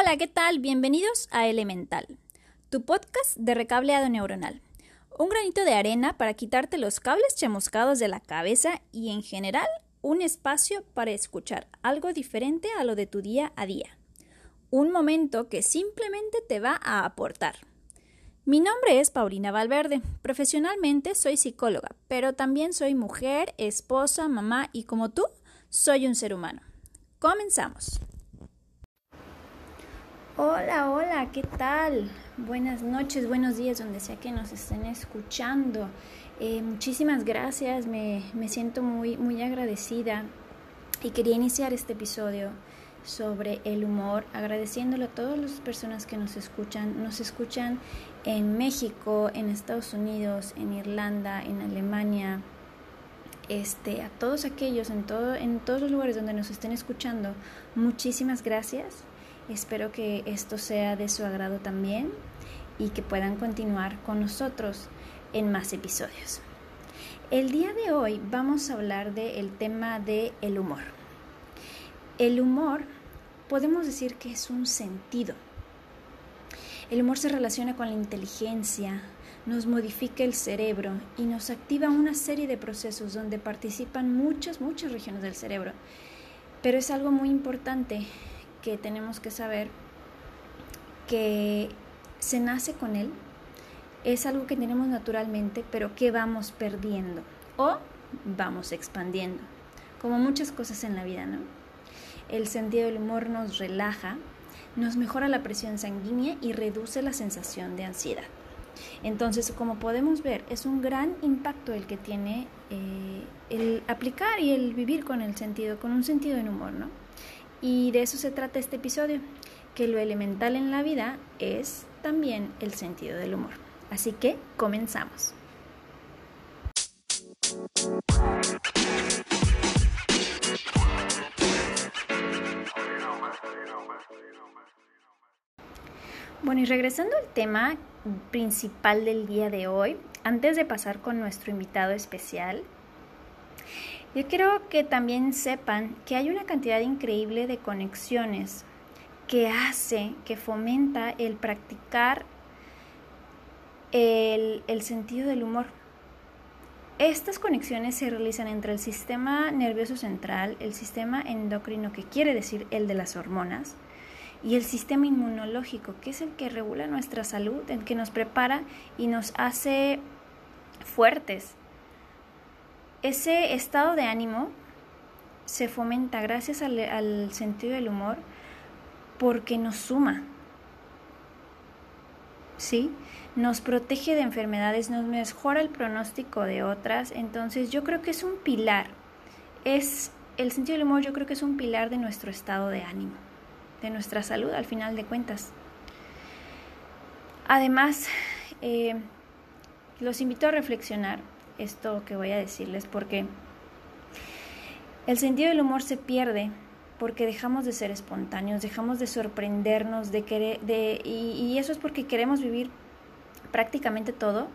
Hola, ¿qué tal? Bienvenidos a Elemental, tu podcast de recableado neuronal. Un granito de arena para quitarte los cables chamuscados de la cabeza y en general un espacio para escuchar algo diferente a lo de tu día a día. Un momento que simplemente te va a aportar. Mi nombre es Paulina Valverde. Profesionalmente soy psicóloga, pero también soy mujer, esposa, mamá y como tú, soy un ser humano. Comenzamos. Hola, hola, ¿qué tal? Buenas noches, buenos días, donde sea que nos estén escuchando. Eh, muchísimas gracias, me, me, siento muy, muy agradecida y quería iniciar este episodio sobre el humor, agradeciéndole a todas las personas que nos escuchan. Nos escuchan en México, en Estados Unidos, en Irlanda, en Alemania, este, a todos aquellos, en, todo, en todos los lugares donde nos estén escuchando, muchísimas gracias. Espero que esto sea de su agrado también y que puedan continuar con nosotros en más episodios. El día de hoy vamos a hablar del tema del el humor. El humor podemos decir que es un sentido. El humor se relaciona con la inteligencia, nos modifica el cerebro y nos activa una serie de procesos donde participan muchas, muchas regiones del cerebro. Pero es algo muy importante que tenemos que saber que se nace con él, es algo que tenemos naturalmente, pero que vamos perdiendo o vamos expandiendo, como muchas cosas en la vida, ¿no? El sentido del humor nos relaja, nos mejora la presión sanguínea y reduce la sensación de ansiedad. Entonces, como podemos ver, es un gran impacto el que tiene eh, el aplicar y el vivir con el sentido, con un sentido del humor, ¿no? Y de eso se trata este episodio, que lo elemental en la vida es también el sentido del humor. Así que comenzamos. Bueno, y regresando al tema principal del día de hoy, antes de pasar con nuestro invitado especial, yo quiero que también sepan que hay una cantidad increíble de conexiones que hace, que fomenta el practicar el, el, sentido del humor. Estas conexiones se realizan entre el sistema nervioso central, el sistema endocrino, que quiere decir el de las hormonas, y el sistema inmunológico, que es el que regula nuestra salud, el que nos prepara y nos hace fuertes, ese estado de ánimo se fomenta gracias al, sentido del humor porque nos suma, ¿sí? Nos protege de enfermedades, nos mejora el pronóstico de otras, entonces yo creo que es un pilar, es el sentido del humor yo creo que es un pilar de nuestro estado de ánimo, de nuestra salud al final de cuentas. Además, eh, los invito a reflexionar esto que voy a decirles porque el sentido del humor se pierde porque dejamos de ser espontáneos, dejamos de sorprendernos, de querer, de, y, eso es porque queremos vivir prácticamente todo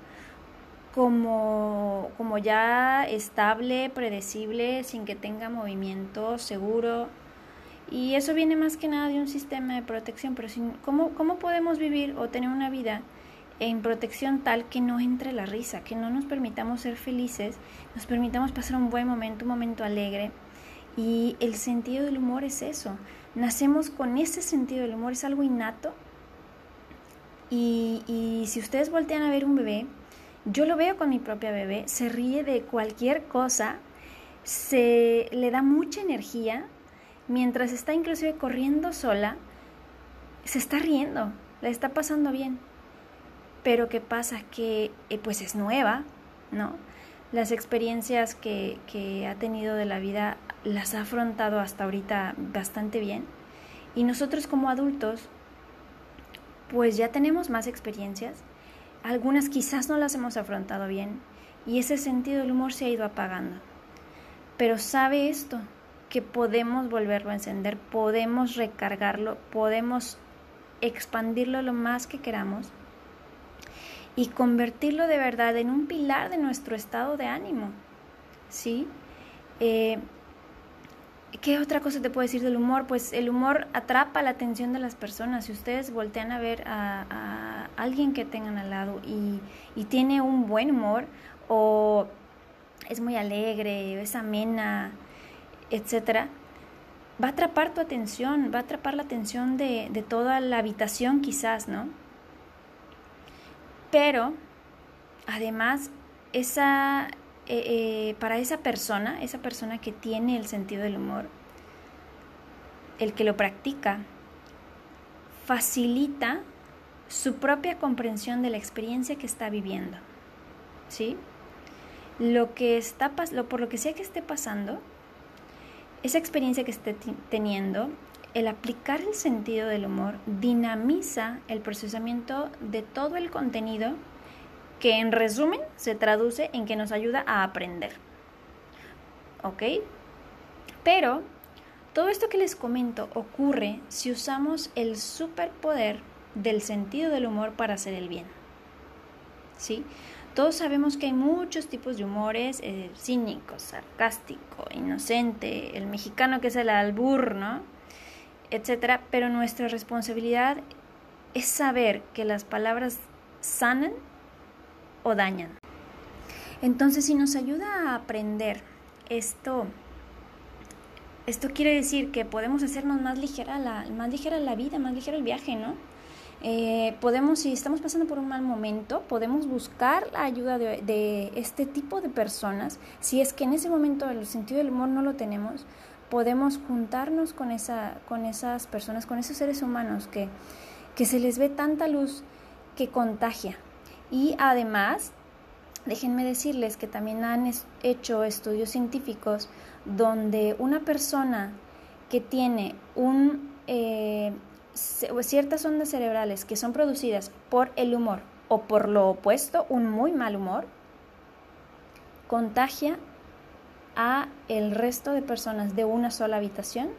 como, como ya estable, predecible, sin que tenga movimiento, seguro. Y eso viene más que nada de un sistema de protección, pero sin, ¿cómo, ¿cómo podemos vivir o tener una vida en protección tal que no entre la risa, que no nos permitamos ser felices, nos permitamos pasar un buen momento, un momento alegre. Y el sentido del humor es eso. Nacemos con ese sentido del humor, es algo innato. Y, y si ustedes voltean a ver un bebé, yo lo veo con mi propia bebé, se ríe de cualquier cosa, se le da mucha energía, mientras está inclusive corriendo sola, se está riendo, le está pasando bien pero ¿qué pasa? Que eh, pues es nueva, ¿no? Las experiencias que, que ha tenido de la vida las ha afrontado hasta ahorita bastante bien. Y nosotros como adultos, pues ya tenemos más experiencias. Algunas quizás no las hemos afrontado bien y ese sentido del humor se ha ido apagando. Pero sabe esto, que podemos volverlo a encender, podemos recargarlo, podemos expandirlo lo más que queramos y convertirlo de verdad en un pilar de nuestro estado de ánimo. ¿Sí? Eh, ¿Qué otra cosa te puedo decir del humor? Pues el humor atrapa la atención de las personas. Si ustedes voltean a ver a, alguien que tengan al lado y, tiene un buen humor o es muy alegre, es amena, etcétera, va a atrapar tu atención, va a atrapar la atención de toda la habitación quizás, ¿no? Pero además esa eh, eh, para esa persona, esa persona que tiene el sentido del humor, el que lo practica, facilita su propia comprensión de la experiencia que está viviendo. ¿Sí? Lo que está lo, por lo que sea que esté pasando, esa experiencia que esté teniendo, el aplicar el sentido del humor dinamiza el procesamiento de todo el contenido que en resumen se traduce en que nos ayuda a aprender. ¿Ok? Pero todo esto que les comento ocurre si usamos el superpoder del sentido del humor para hacer el bien. ¿Sí? Todos sabemos que hay muchos tipos de humores, eh, cínico, sarcástico, inocente, el mexicano que es el albur, ¿no? Etcétera. Pero nuestra responsabilidad es saber que las palabras sanan o dañan. Entonces, si nos ayuda a aprender esto, esto quiere decir que podemos hacernos más ligera la, más ligera la vida, más ligero el viaje, ¿no? Eh, podemos, si estamos pasando por un mal momento, podemos buscar la ayuda de, de, este tipo de personas. Si es que en ese momento el sentido del humor no lo tenemos, podemos juntarnos con, esa, con esas personas, con esos seres humanos que, que se les ve tanta luz que contagia, y además, déjenme decirles que también han hecho estudios científicos donde una persona que tiene un, eh, ciertas ondas cerebrales que son producidas por el humor o por lo opuesto, un muy mal humor, contagia a el resto de personas de una sola habitación.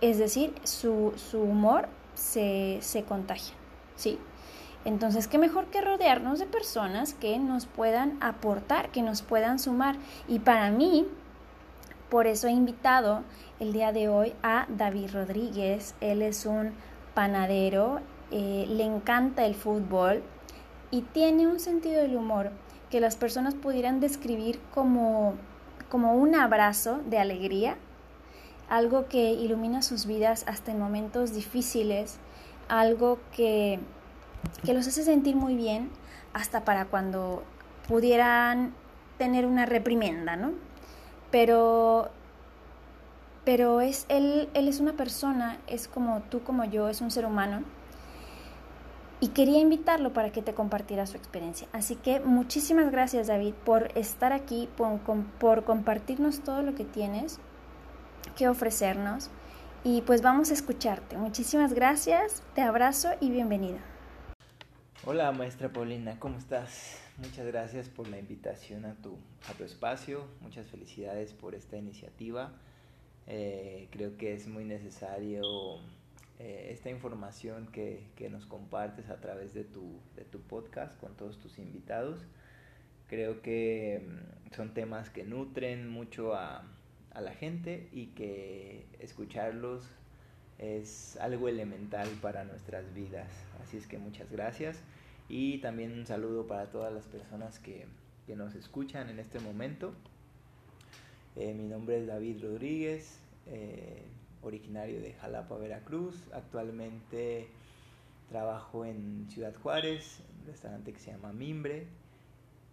Es decir, su, su humor se, se contagia. ¿sí? Entonces, ¿qué mejor que rodearnos de personas que nos puedan aportar, que nos puedan sumar? Y para mí, por eso he invitado el día de hoy a David Rodríguez. Él es un panadero, eh, le encanta el fútbol y tiene un sentido del humor que las personas pudieran describir como, como un abrazo de alegría, algo que ilumina sus vidas hasta en momentos difíciles, algo que que los hace sentir muy bien hasta para cuando pudieran tener una reprimenda, ¿no? Pero, pero es, él, él es una persona, es como tú, como yo, es un ser humano. Y quería invitarlo para que te compartiera su experiencia. Así que muchísimas gracias David por estar aquí, por, compartirnos todo lo que tienes que ofrecernos. Y pues vamos a escucharte. Muchísimas gracias, te abrazo y bienvenida. Hola maestra Paulina, ¿cómo estás? Muchas gracias por la invitación a tu, a tu espacio, muchas felicidades por esta iniciativa. Eh, creo que es muy necesario eh, esta información que, que, nos compartes a través de tu, de tu podcast con todos tus invitados. Creo que mm, son temas que nutren mucho a, a la gente y que escucharlos es algo elemental para nuestras vidas. Así es que muchas gracias. Y también un saludo para todas las personas que, nos escuchan en este momento. Eh, mi nombre es David Rodríguez, eh, originario de Jalapa, Veracruz. Actualmente trabajo en Ciudad Juárez, un restaurante que se llama Mimbre.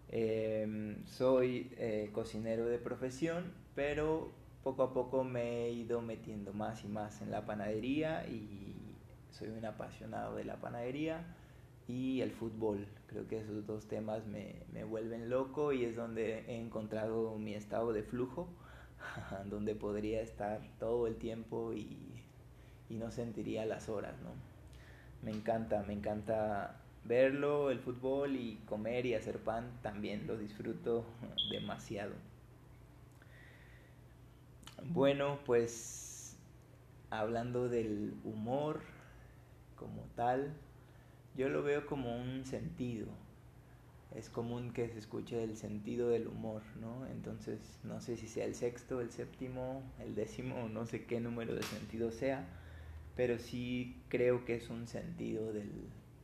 Eh, soy cocinero de profesión, pero poco a poco me he ido metiendo más y más en la panadería y soy un apasionado de la panadería y el fútbol. Creo que esos dos temas me, me vuelven loco y es donde he encontrado mi estado de flujo, donde podría estar todo el tiempo y, y no sentiría las horas, ¿no? Me encanta, me encanta verlo, el fútbol y comer y hacer pan también lo disfruto demasiado. Bueno, pues hablando del humor como tal, yo lo veo como un sentido. Es común que se escuche el sentido del humor, ¿no? Entonces, no sé si sea el sexto, el séptimo, el décimo, no sé qué número de sentido sea, pero sí creo que es un sentido del,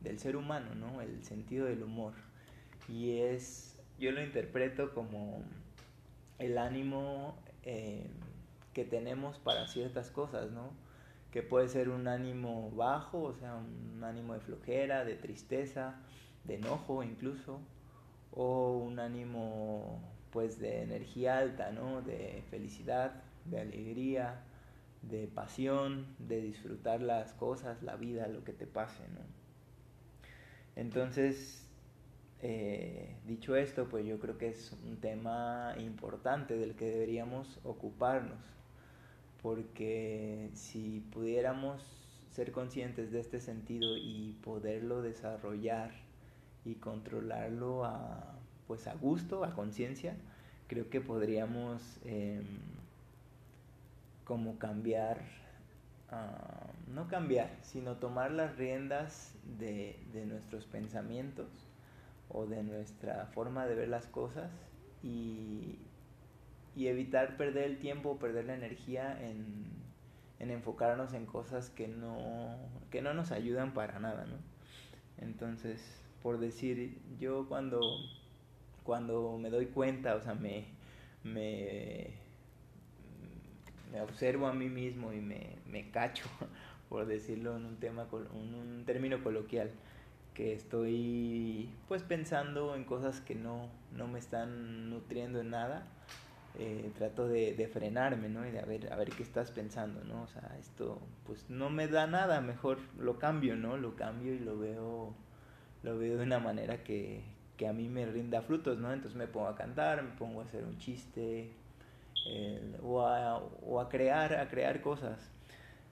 del ser humano, ¿no? El sentido del humor. Y es, yo lo interpreto como el ánimo eh, que tenemos para ciertas cosas, ¿no? Que puede ser un ánimo bajo, o sea, un ánimo de flojera, de tristeza, de enojo incluso, o un ánimo pues de energía alta, ¿no? De felicidad, de alegría, de pasión, de disfrutar las cosas, la vida, lo que te pase, ¿no? Entonces, eh, dicho esto, pues yo creo que es un tema importante del que deberíamos ocuparnos, porque si pudiéramos ser conscientes de este sentido y poderlo desarrollar y controlarlo a, pues a gusto, a conciencia, creo que podríamos em, como cambiar, ah, no cambiar, sino tomar las riendas de, nuestros pensamientos o de nuestra forma de ver las cosas y, evitar perder el tiempo, perder la energía en, en, enfocarnos en cosas que no, que no nos ayudan para nada, ¿no? Entonces, por decir, yo cuando, cuando me doy cuenta, o sea, me, me, observo a mí mismo y me, me cacho, por decirlo en un, tema, en un término coloquial, que estoy pues pensando en cosas que no, no me están nutriendo en nada, eh, trato de, de, frenarme, ¿no? Y de a ver, a ver qué estás pensando, ¿no? O sea, esto pues no me da nada, mejor lo cambio, ¿no? Lo cambio y lo veo lo veo de una manera que, que a mí me rinda frutos, ¿no? Entonces me pongo a cantar, me pongo a hacer un chiste o, a, o, a, crear, a crear cosas.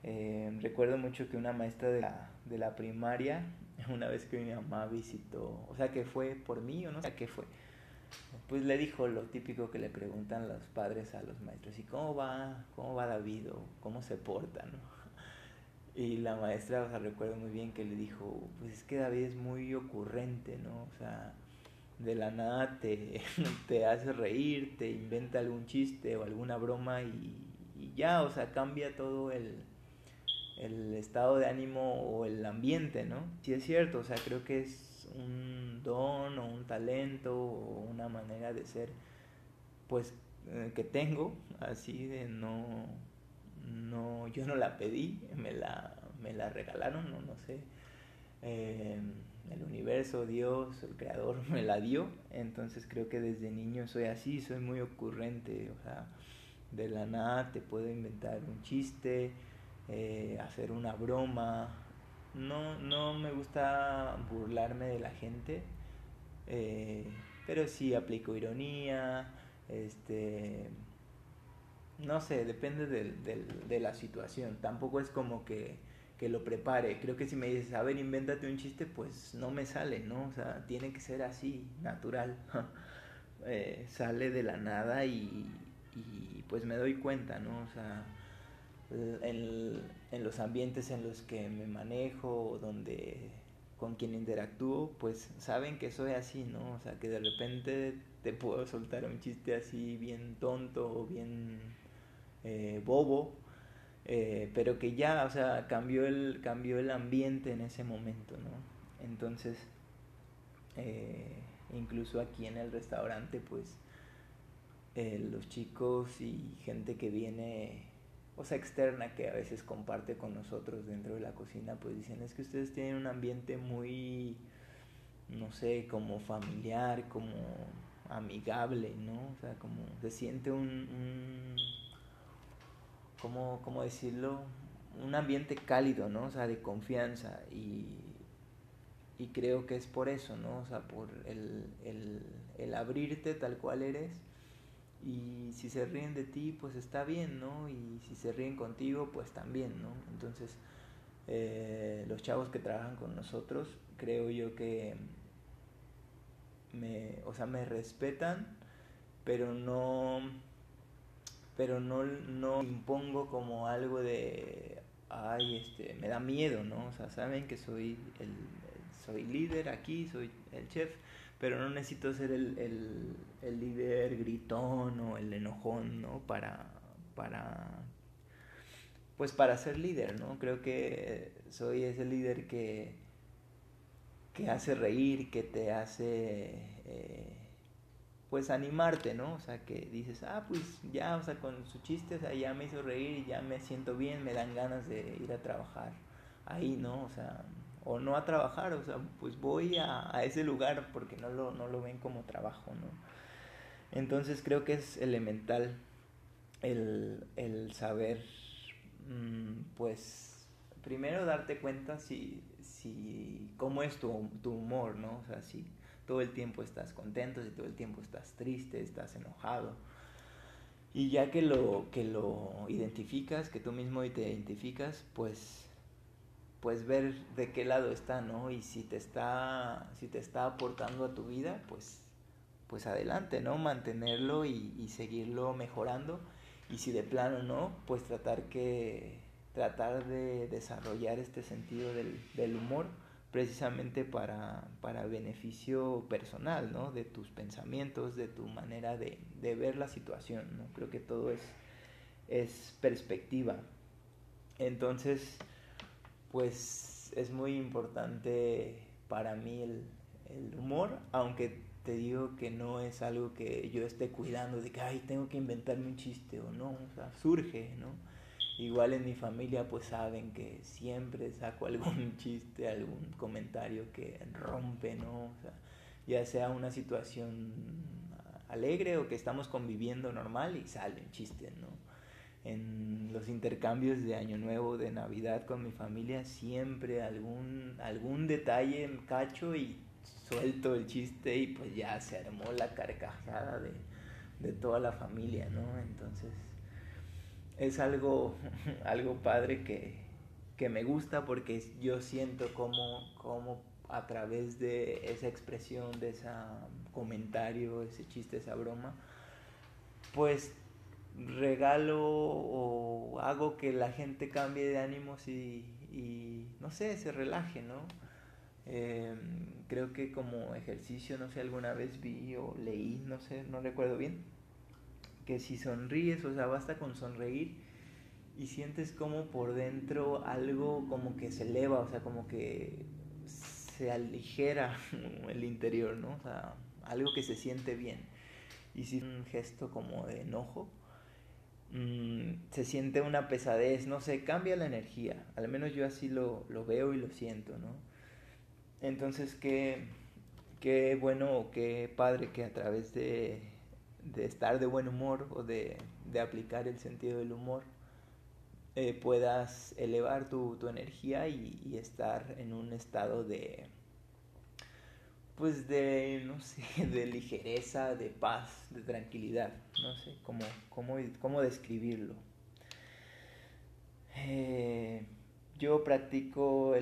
Eh, recuerdo mucho que una maestra de la, de la primaria, una vez que mi mamá visitó, o sea, que fue por mí o no sé qué fue, pues le dijo lo típico que le preguntan los padres a los maestros, ¿y cómo va, cómo va David o cómo se porta, no? Y la maestra, o sea, recuerdo muy bien que le dijo, pues es que David es muy ocurrente, ¿no? O sea, de la nada te, te hace reír, te inventa algún chiste o alguna broma y, ya, o sea, cambia todo el, el estado de ánimo o el ambiente, ¿no? Sí es cierto, o sea, creo que es un don o un talento o una manera de ser, pues, eh, que tengo, así de no no, yo no la pedí, me la, me la regalaron, no, no sé. Em, el universo, Dios, el creador me la dio, entonces creo que desde niño soy así, soy muy ocurrente, o sea, de la nada te puedo inventar un chiste, eh, hacer una broma, no, no me gusta burlarme de la gente, eh, pero sí aplico ironía, este no sé, depende de la situación. Tampoco es como que, lo prepare. Creo que si me dices, a ver, invéntate un chiste, pues no me sale, ¿no? O sea, tiene que ser así, natural. Eh, sale de la nada y, pues me doy cuenta, ¿no? O sea, en, en, los ambientes en los que me manejo, donde con quien interactúo, pues saben que soy así, ¿no? O sea, que de repente te puedo soltar un chiste así bien tonto o bien eh, bobo, eh, pero que ya, o sea, cambió el, cambió el ambiente en ese momento, ¿no? Entonces, eh, incluso aquí en el restaurante, pues, los chicos y gente que viene, o sea, externa, que a veces comparte con nosotros dentro de la cocina, pues dicen, es que ustedes tienen un ambiente muy, no sé, como familiar, como amigable, ¿no? O sea, como se siente un ¿cómo, cómo decirlo? Un ambiente cálido, ¿no? O sea, de confianza y, y creo que es por eso, ¿no? O sea, por el, el, abrirte tal cual eres y si se ríen de ti, pues está bien, ¿no? Y si se ríen contigo, pues también, ¿no? Entonces, eh, los chavos que trabajan con nosotros, creo yo que me, o sea, me respetan, pero no pero no, no impongo como algo de, ay, este, me da miedo, ¿no? O sea, saben que soy el, soy líder aquí, soy el chef, pero no necesito ser el, el, líder gritón o el enojón, ¿no? Para, para, pues para ser líder, ¿no? Creo que soy ese líder que, que hace reír, que te hace, eh, pues animarte, ¿no? O sea, que dices, ah, pues ya, o sea, con su chiste, o sea, ya me hizo reír, ya me siento bien, me dan ganas de ir a trabajar ahí, ¿no? O sea, o no a trabajar, o sea, pues voy a, ese lugar porque no lo, no lo ven como trabajo, ¿no? Entonces creo que es elemental el, saber, mm, pues, primero darte cuenta si, si cómo es tu, tu humor, ¿no? O sea, si todo el tiempo estás contento, si todo el tiempo estás triste, estás enojado. Y ya que lo, que lo identificas, que tú mismo te identificas, pues pues ver de qué lado está, ¿no? Y si te está, si te está aportando a tu vida, pues, pues adelante, ¿no? Mantenerlo y, seguirlo mejorando. Y si de plano no, pues tratar que, tratar de desarrollar este sentido del, humor precisamente para, para, beneficio personal, ¿no? De tus pensamientos, de tu manera de, de ver la situación, ¿no? Creo que todo es, es perspectiva. Entonces, pues es muy importante para mí el, humor, aunque te digo que no es algo que yo esté cuidando de que, ay, tengo que inventarme un chiste o no, o sea, surge, ¿no? Igual en mi familia pues saben que siempre saco algún chiste, algún comentario que rompe, ¿no? O sea, ya sea una situación alegre o que estamos conviviendo normal y salen chistes, ¿no? en los intercambios de Año Nuevo, de Navidad con mi familia, siempre algún, algún detalle cacho y suelto el chiste y pues ya se armó la carcajada de, de toda la familia, ¿no? Entonces es algo, algo padre que, que me gusta porque yo siento como, como a través de esa expresión, de ese comentario, ese chiste, esa broma, pues regalo o hago que la gente cambie de ánimos y, no sé, se relaje, ¿no? Em, creo que como ejercicio, no sé, alguna vez vi o leí, no sé, no recuerdo bien, que si sonríes, o sea, basta con sonreír y sientes como por dentro algo como que se eleva, o sea, como que se aligera el interior, ¿no? O sea, algo que se siente bien. Y si un gesto como de enojo, Mm, se siente una pesadez, no sé, cambia la energía, al menos yo así lo, veo y lo siento, ¿no? Entonces, qué, qué bueno qué padre que a través de, estar de buen humor o de, aplicar el sentido del humor, eh, puedas elevar tu, energía y, estar en un estado de, pues de, no sé, de ligereza, de paz, de tranquilidad, no sé cómo, cómo, describirlo. Eh, yo practico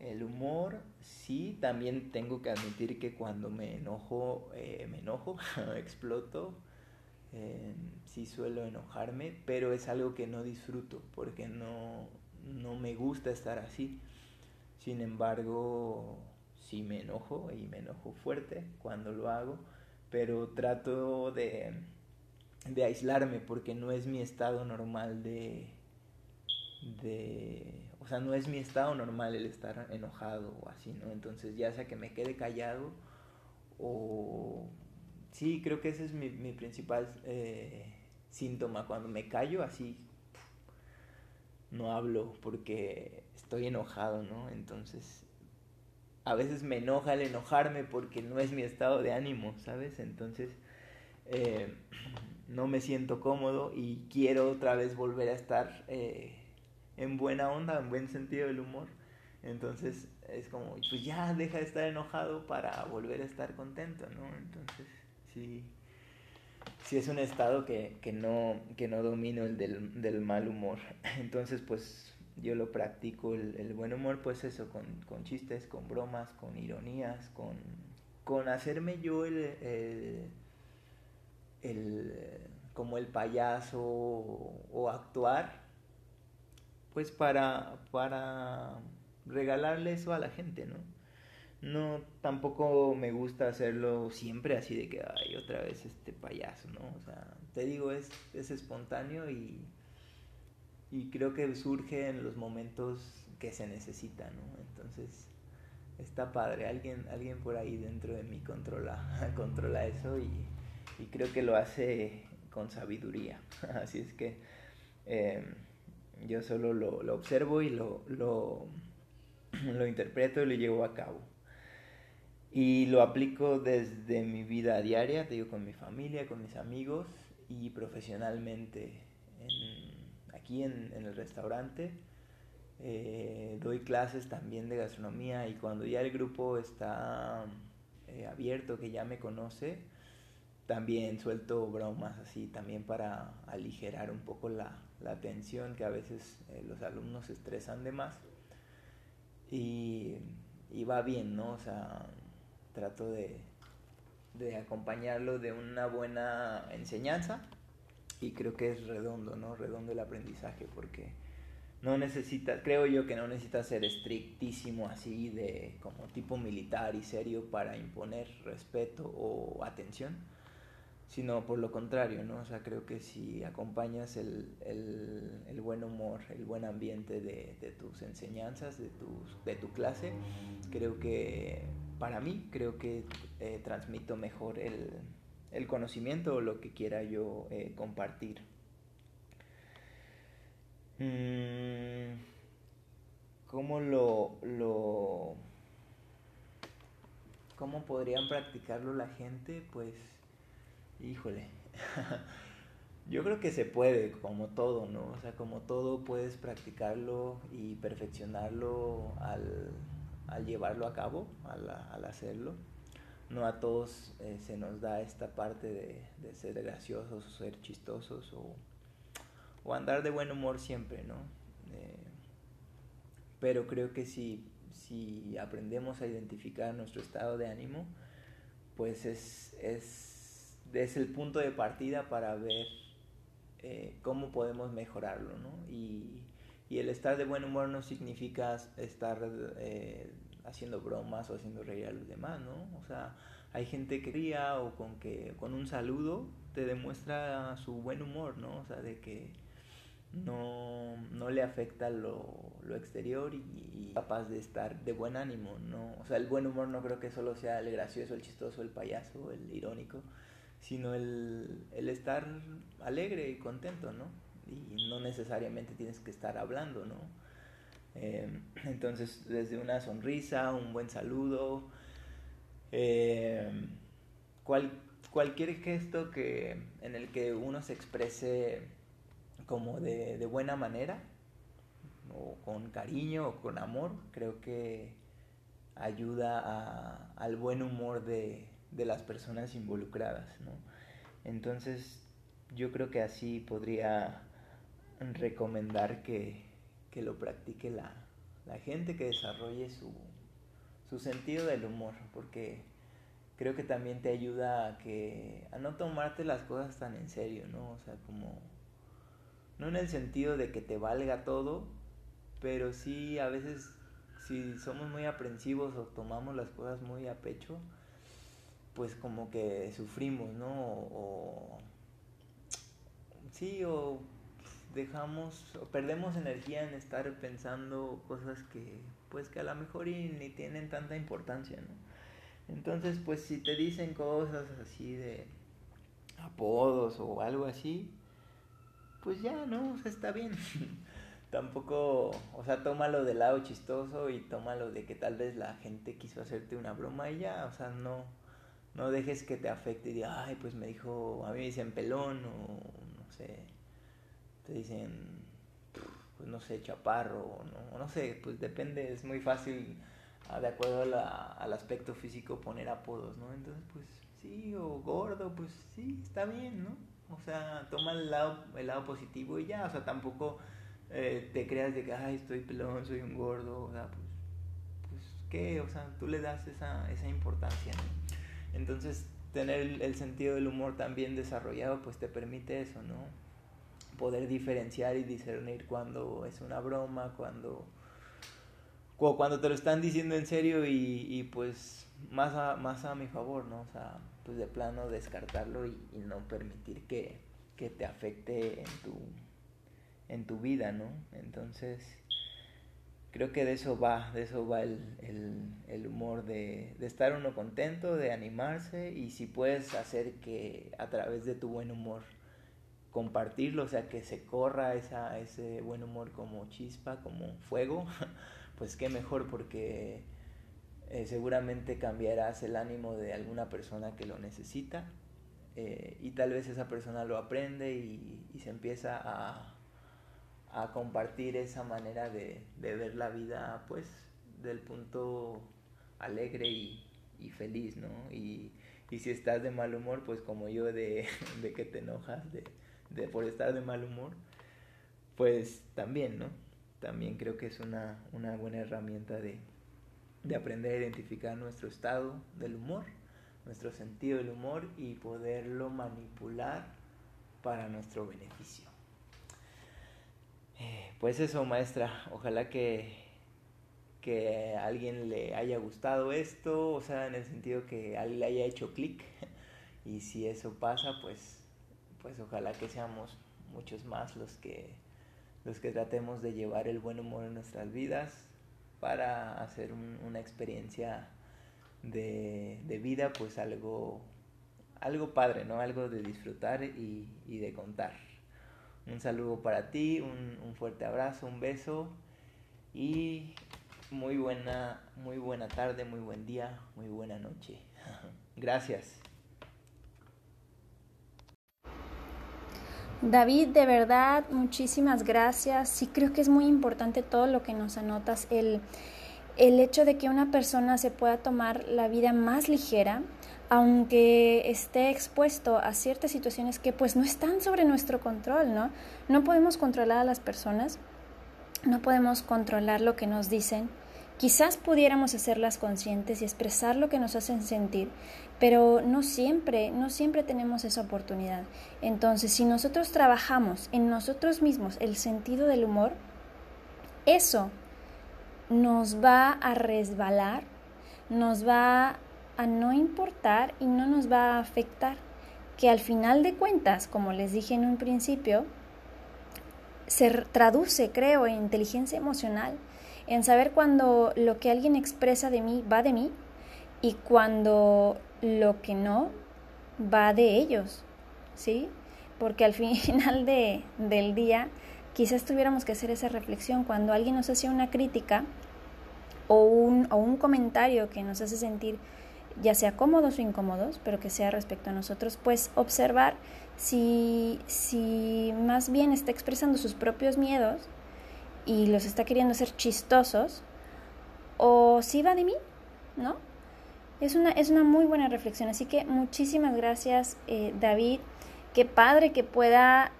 el, humor, sí, también tengo que admitir que cuando me enojo, eh, me enojo, exploto, eh, sí suelo enojarme, pero es algo que no disfruto porque no, no me gusta estar así. Sin embargo, sí me enojo y me enojo fuerte cuando lo hago, pero trato de, de aislarme porque no es mi estado normal de, de, o sea, no es mi estado normal el estar enojado o así, ¿no? Entonces ya sea que me quede callado o... Sí, creo que ese es mi, principal eh, síntoma, cuando me callo así, no hablo porque estoy enojado, ¿no? Entonces a veces me enoja el enojarme porque no es mi estado de ánimo, ¿sabes? Entonces eh, no me siento cómodo y quiero otra vez volver a estar eh, en buena onda, en buen sentido del humor. Entonces es como, pues ya deja de estar enojado para volver a estar contento, ¿no? Entonces sí, sí es un estado que, no, que no domino el del, del mal humor. Entonces pues yo lo practico el, buen humor, pues eso, con, chistes, con bromas, con ironías, con, con hacerme yo el, el, como el payaso o, actuar, pues para, para regalarle eso a la gente, ¿no? no, tampoco me gusta hacerlo siempre así de que, ay, otra vez este payaso, ¿no? O sea, te digo, es, es espontáneo y, y creo que surge en los momentos que se necesita, ¿no? Entonces, está padre, alguien, alguien por ahí dentro de mí controla, controla eso y, y creo que lo hace con sabiduría. Así es que em, yo solo lo, lo observo y lo, lo, lo interpreto y lo llevo a cabo. Y lo aplico desde mi vida diaria, te digo, con mi familia, con mis amigos y profesionalmente aquí en, el restaurante. Eh, doy clases también de gastronomía y cuando ya el grupo está eh, abierto, que ya me conoce, también suelto bromas así, también para aligerar un poco la, la tensión que a veces eh, los alumnos estresan de más. Y, y va bien, ¿no? O sea, trato de, de acompañarlo de una buena enseñanza y creo que es redondo, ¿no? Redondo el aprendizaje porque no necesita, creo yo que no necesita ser estrictísimo así de como tipo militar y serio para imponer respeto o atención, sino por lo contrario, ¿no? O sea, creo que si acompañas el, el, el buen humor, el buen ambiente de, de tus enseñanzas, de, tus, de tu clase, creo que para mí creo que eh, transmito mejor el, el, conocimiento o lo que quiera yo eh, compartir. Mm, ¿Cómo lo, lo... ¿Cómo podrían practicarlo la gente? Pues, híjole. Yo creo que se puede, como todo, ¿no? O sea, como todo puedes practicarlo y perfeccionarlo al, llevarlo a cabo, al, hacerlo. No a todos eh, se nos da esta parte de, ser graciosos o ser chistosos o, o, andar de buen humor siempre, ¿no? Eh, pero creo que si, si aprendemos a identificar nuestro estado de ánimo, pues es, es, es el punto de partida para ver eh, cómo podemos mejorarlo, ¿no? Y, y el estar de buen humor no significa estar eh, haciendo bromas o haciendo reír a los demás, ¿no? O sea, hay gente que ría o con que con un saludo te demuestra su buen humor, ¿no? O sea, de que no, no le afecta lo, lo exterior y, y, capaz de estar de buen ánimo, ¿no? O sea, el buen humor no creo que solo sea el gracioso, el chistoso, el payaso, el irónico, sino el, el estar alegre y contento, ¿no? y no necesariamente tienes que estar hablando, ¿no? Eh, entonces, desde una sonrisa, un buen saludo, eh, cual, cualquier gesto que, en el que uno se exprese como de, de buena manera, o con cariño o con amor, creo que ayuda al buen humor de, de las personas involucradas, ¿no? Entonces, yo creo que así podría recomendar que, que lo practique la, la, gente, que desarrolle su, su sentido del humor, porque creo que también te ayuda a que a no tomarte las cosas tan en serio, ¿no? O sea, como no en el sentido de que te valga todo, pero sí a veces si somos muy aprensivos o tomamos las cosas muy a pecho, pues como que sufrimos, ¿no? O, sí, o dejamos o perdemos energía en estar pensando cosas que pues que a lo mejor ni tienen tanta importancia, ¿no? Entonces, pues si te dicen cosas así de apodos o algo así, pues ya, ¿no? O sea, está bien. Tampoco, o sea, tómalo del lado chistoso y tómalo de que tal vez la gente quiso hacerte una broma y ya, o sea, no, no dejes que te afecte y digas, ay, pues me dijo, a mí me dicen pelón o no sé, te dicen, pues no sé, chaparro, no, no sé, pues depende, es muy fácil ah, de acuerdo al aspecto físico poner apodos, ¿no? Entonces, pues sí, o gordo, pues sí, está bien, ¿no? O sea, toma el lado, el lado positivo y ya, o sea, tampoco eh, te creas de que, ay, estoy pelón, soy un gordo, o sea, pues, pues ¿qué? O sea, tú le das esa, esa importancia, ¿no? Entonces, tener el, sentido del humor también desarrollado, pues te permite eso, ¿no? poder diferenciar y discernir cuando es una broma, cuando, cuando te lo están diciendo en serio y, y pues más a, más a mi favor, ¿no? O sea, pues de plano descartarlo y, no permitir que, que, te afecte en tu, en tu vida, ¿no? Entonces, creo que de eso va, de eso va el, el, el humor, de, de, estar uno contento, de animarse y si puedes hacer que a través de tu buen humor compartirlo, o sea, que se corra esa, ese buen humor como chispa, como fuego, pues qué mejor porque eh, seguramente cambiarás el ánimo de alguna persona que lo necesita eh, y tal vez esa persona lo aprende y, se empieza a, a, compartir esa manera de, ver la vida pues del punto alegre y, feliz, ¿no? Y, si estás de mal humor, pues como yo de, que te enojas de, por estar de mal humor, pues también, ¿no? También creo que es una, una buena herramienta de, de aprender a identificar nuestro estado del humor, nuestro sentido del humor y poderlo manipular para nuestro beneficio. Pues eso, maestra, ojalá que, que a alguien le haya gustado esto, o sea, en el sentido que alguien le haya hecho clic. Y si eso pasa, pues, pues ojalá que seamos muchos más los que, los que tratemos de llevar el buen humor en nuestras vidas, para hacer una experiencia de, vida, pues algo, algo padre, ¿no? Algo de disfrutar y, de contar. Un saludo para ti, un, fuerte abrazo, un beso y muy buena, muy buena tarde, muy buen día, muy buena noche. Gracias. David, de verdad, muchísimas gracias. Sí creo que es muy importante todo lo que nos anotas, el, el hecho de que una persona se pueda tomar la vida más ligera, aunque esté expuesto a ciertas situaciones que pues no están sobre nuestro control, ¿no? No podemos controlar a las personas, no podemos controlar lo que nos dicen, Quizás pudiéramos hacerlas conscientes y expresar lo que nos hacen sentir, pero no siempre, no siempre tenemos esa oportunidad. Entonces, si nosotros trabajamos en nosotros mismos el sentido del humor, eso nos va a resbalar, nos va a no importar y no nos va a afectar. Que al final de cuentas, como les dije en un principio, se traduce, creo, en inteligencia emocional en saber cuando lo que alguien expresa de mí va de mí y cuando lo que no va de ellos, ¿sí? Porque al final de, del día quizás tuviéramos que hacer esa reflexión cuando alguien nos hace una crítica o un, o un comentario que nos hace sentir ya sea cómodos o incómodos, pero que sea respecto a nosotros, pues observar si, si más bien está expresando sus propios miedos y los está queriendo hacer chistosos, o si va de mí, ¿no? Es una, es una muy buena reflexión, así que muchísimas gracias eh, David, qué padre que pueda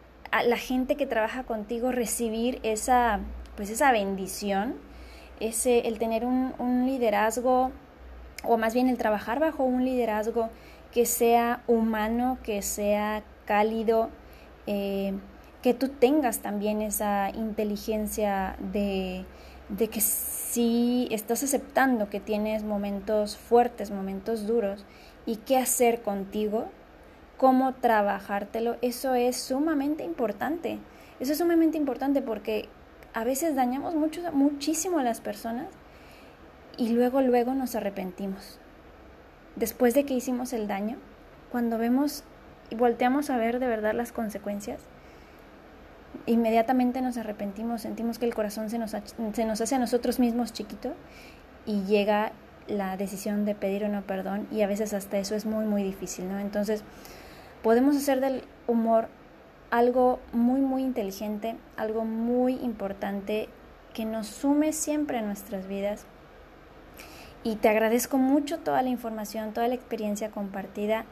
la gente que trabaja contigo recibir esa, pues esa bendición, ese, el tener un, un liderazgo, o más bien el trabajar bajo un liderazgo que sea humano, que sea cálido, eh, que tú tengas también esa inteligencia de, de que si estás aceptando que tienes momentos fuertes, momentos duros, y qué hacer contigo, cómo trabajártelo, eso es sumamente importante. Eso es sumamente importante porque a veces dañamos mucho, muchísimo a las personas y luego, luego nos arrepentimos. Después de que hicimos el daño, cuando vemos y volteamos a ver de verdad las consecuencias, inmediatamente nos arrepentimos, sentimos que el corazón se nos, se nos hace a nosotros mismos chiquito y llega la decisión de pedir o no perdón y a veces hasta eso es muy muy difícil, ¿no? Entonces podemos hacer del humor algo muy muy inteligente, algo muy importante que nos sume siempre en nuestras vidas. Y te agradezco mucho toda la información, toda la experiencia compartida.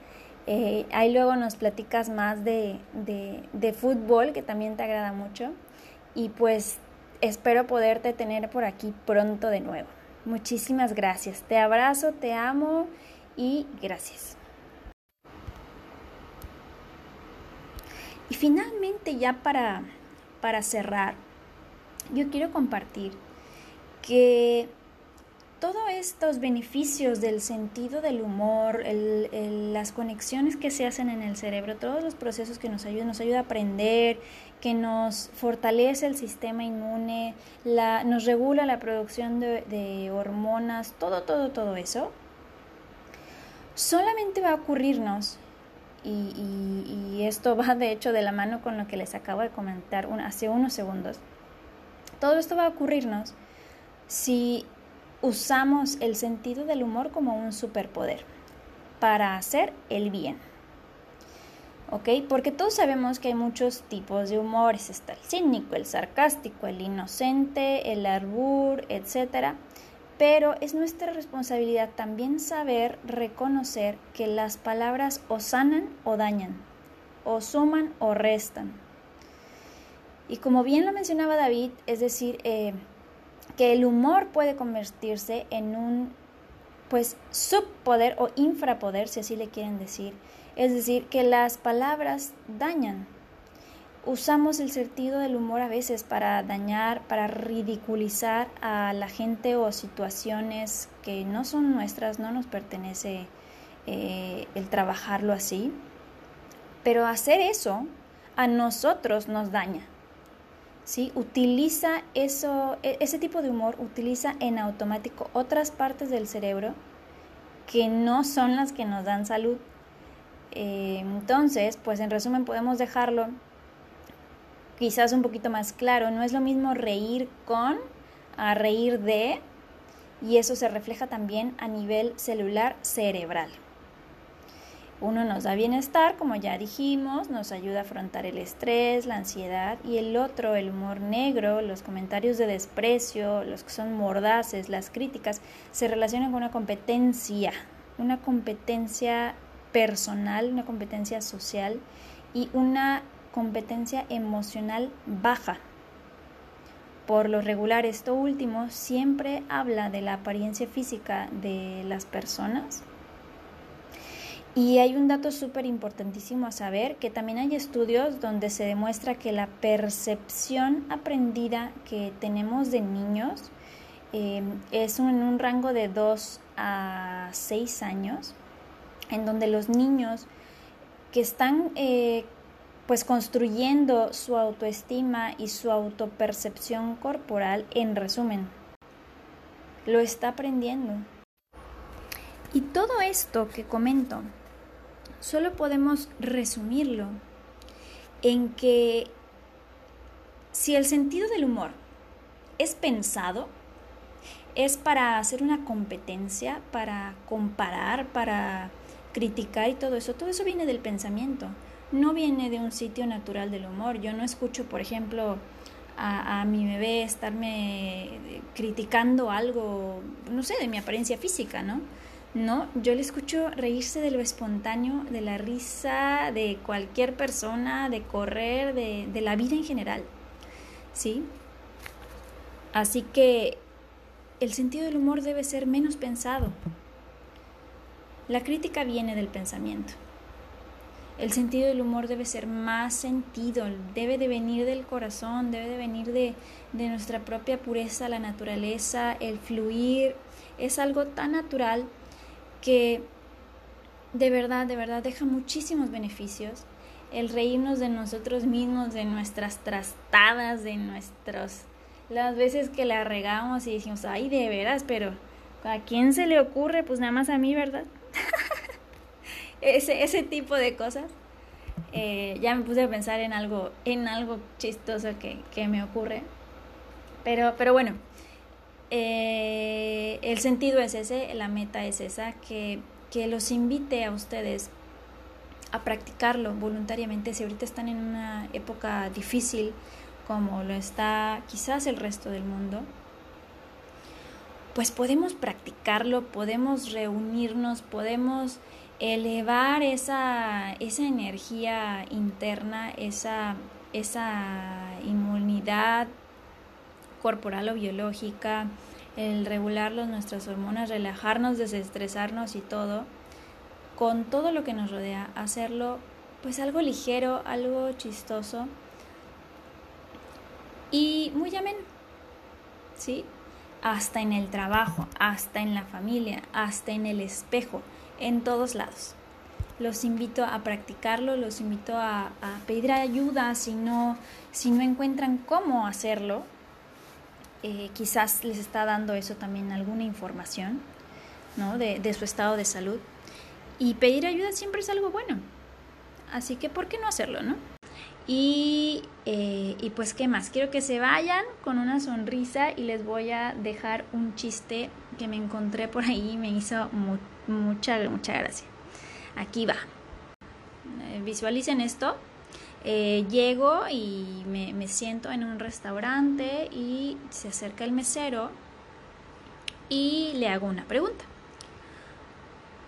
Eh, ahí luego nos platicas más de, de, fútbol, que también te agrada mucho. Y pues espero poderte tener por aquí pronto de nuevo. Muchísimas gracias. Te abrazo, te amo y gracias. Y finalmente ya para, para cerrar, yo quiero compartir que todos estos beneficios del sentido del humor, las conexiones que se hacen en el cerebro, todos los procesos que nos ayudan, nos ayuda a aprender, que nos fortalece el sistema inmune, nos regula la producción de, hormonas, todo, todo, todo eso, solamente va a ocurrirnos, y, esto va de hecho de la mano con lo que les acabo de comentar hace unos segundos, todo esto va a ocurrirnos si usamos el sentido del humor como un superpoder para hacer el bien. ¿Ok? Porque todos sabemos que hay muchos tipos de humores. Está el cínico, el sarcástico, el inocente, el arbur, etc. Pero es nuestra responsabilidad también saber reconocer que las palabras o sanan o dañan, o suman o restan. Y como bien lo mencionaba David, es decir, eh, que el humor puede convertirse en un pues subpoder o infrapoder, si así le quieren decir. Es decir, que las palabras dañan. Usamos el sentido del humor a veces para dañar, para ridiculizar a la gente o situaciones que no son nuestras, no nos pertenece eh, el trabajarlo así. Pero hacer eso a nosotros nos daña. ¿Sí? Utiliza eso, e, ese tipo de humor, utiliza en automático otras partes del cerebro que no son las que nos dan salud. Eh, entonces, pues en resumen podemos dejarlo quizás un poquito más claro. No es lo mismo reír con a reír de, y eso se refleja también a nivel celular cerebral. Uno nos da bienestar, como ya dijimos, nos ayuda a afrontar el estrés, la ansiedad, y el otro, el humor negro, los comentarios de desprecio, los que son mordaces, las críticas, se relacionan con una competencia, una competencia personal, una competencia social y una competencia emocional baja. Por lo regular, esto último siempre habla de la apariencia física de las personas, y hay un dato súper importantísimo a saber, que también hay estudios donde se demuestra que la percepción aprendida que tenemos de niños eh, es en un rango de 2 a 6 años, en donde los niños que están eh, pues construyendo su autoestima y su autopercepción corporal, en resumen, lo está aprendiendo. Y todo esto que comento solo podemos resumirlo en que si el sentido del humor es pensado, es para hacer una competencia, para comparar, para criticar y todo eso, todo eso viene del pensamiento, no viene de un sitio natural del humor. Yo no escucho, por ejemplo, a, a, mi bebé estarme criticando algo, no sé, de mi apariencia física, ¿no? No, yo le escucho reírse de lo espontáneo, de la risa de cualquier persona, de correr, de, de la vida en general. ¿Sí? Así que el sentido del humor debe ser menos pensado. La crítica viene del pensamiento. El sentido del humor debe ser más sentido, debe de venir del corazón, debe de venir de, de nuestra propia pureza, la naturaleza, el fluir. Es algo tan natural que de verdad, de verdad deja muchísimos beneficios. El reírnos de nosotros mismos, de nuestras trastadas, de nuestros... Las veces que la regamos y decimos, ay, de veras, pero ¿a quién se le ocurre? Pues nada más a mí, ¿verdad? ese, ese tipo de cosas. Eh, ya me puse a pensar en algo, en algo chistoso que, que me ocurre. Pero, pero bueno, eh, el sentido es ese, la meta es esa, que, que los invite a ustedes a practicarlo voluntariamente. Si ahorita están en una época difícil como lo está quizás el resto del mundo, pues podemos practicarlo, podemos reunirnos, podemos elevar esa, esa energía interna, esa, esa inmunidad corporal o biológica, el regularlos, nuestras hormonas, relajarnos, desestresarnos y todo, con todo lo que nos rodea, hacerlo pues algo ligero, algo chistoso y muy amén, ¿sí? hasta en el trabajo, hasta en la familia, hasta en el espejo, en todos lados. Los invito a practicarlo, los invito a, pedir ayuda si no, si no encuentran cómo hacerlo. Eh, quizás les está dando eso también alguna información ¿no? de, de su estado de salud. Y pedir ayuda siempre es algo bueno. Así que, ¿por qué no hacerlo, no? Y, eh, y, pues, ¿qué más? Quiero que se vayan con una sonrisa y les voy a dejar un chiste que me encontré por ahí y me hizo mucha, mucha gracia. Aquí va. Eh, visualicen esto. Eh, llego y me, siento en un restaurante y se acerca el mesero y le hago una pregunta.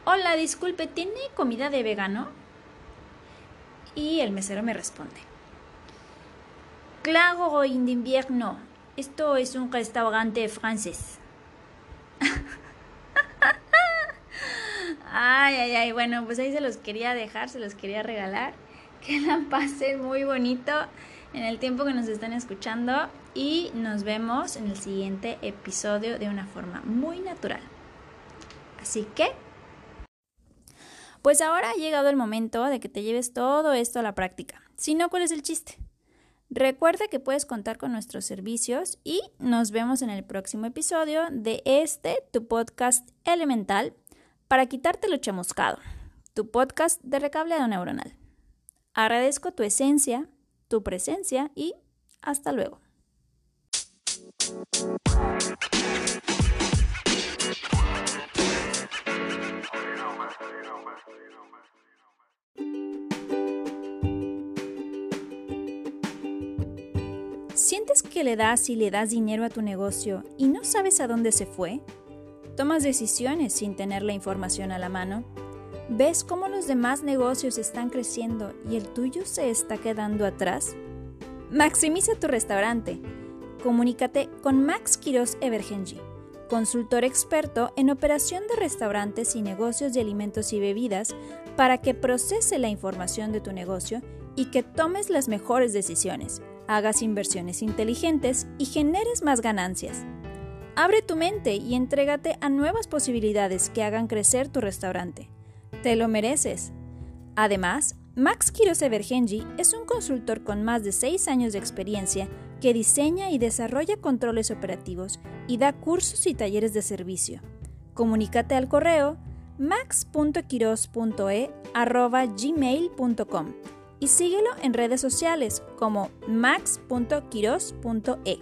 Hola, disculpe, ¿tiene comida de vegano? Y el mesero me responde. Claro, en invierno. Esto es un restaurante francés. ay, ay, ay. Bueno, pues ahí se los quería dejar, se los quería regalar. Que la pasen muy bonito en el tiempo que nos están escuchando. Y nos vemos en el siguiente episodio de una forma muy natural. Así que pues ahora ha llegado el momento de que te lleves todo esto a la práctica. Si no, ¿cuál es el chiste? Recuerda que puedes contar con nuestros servicios y nos vemos en el próximo episodio de este, tu podcast elemental, para quitarte lo chamuscado, tu podcast de recableado neuronal. Agradezco tu esencia, tu presencia y hasta luego. ¿Sientes que le das y le das dinero a tu negocio y no sabes a dónde se fue? ¿Tomas decisiones sin tener la información a la mano? ¿Ves cómo los demás negocios están creciendo y el tuyo se está quedando atrás? Maximiza tu restaurante. Comunícate con Max Quiroz Evergenji, consultor experto en operación de restaurantes y negocios de alimentos y bebidas, para que procese la información de tu negocio y que tomes las mejores decisiones hagas inversiones inteligentes y generes más ganancias. Abre tu mente y entrégate a nuevas posibilidades que hagan crecer tu restaurante. Te lo mereces. Además, Max Quiroz Evergenji es un consultor con más de 6 años de experiencia que diseña y desarrolla controles operativos y da cursos y talleres de servicio. Comunícate al correo max.quiroz.e@gmail.com y síguelo en redes sociales como max.quiros.e.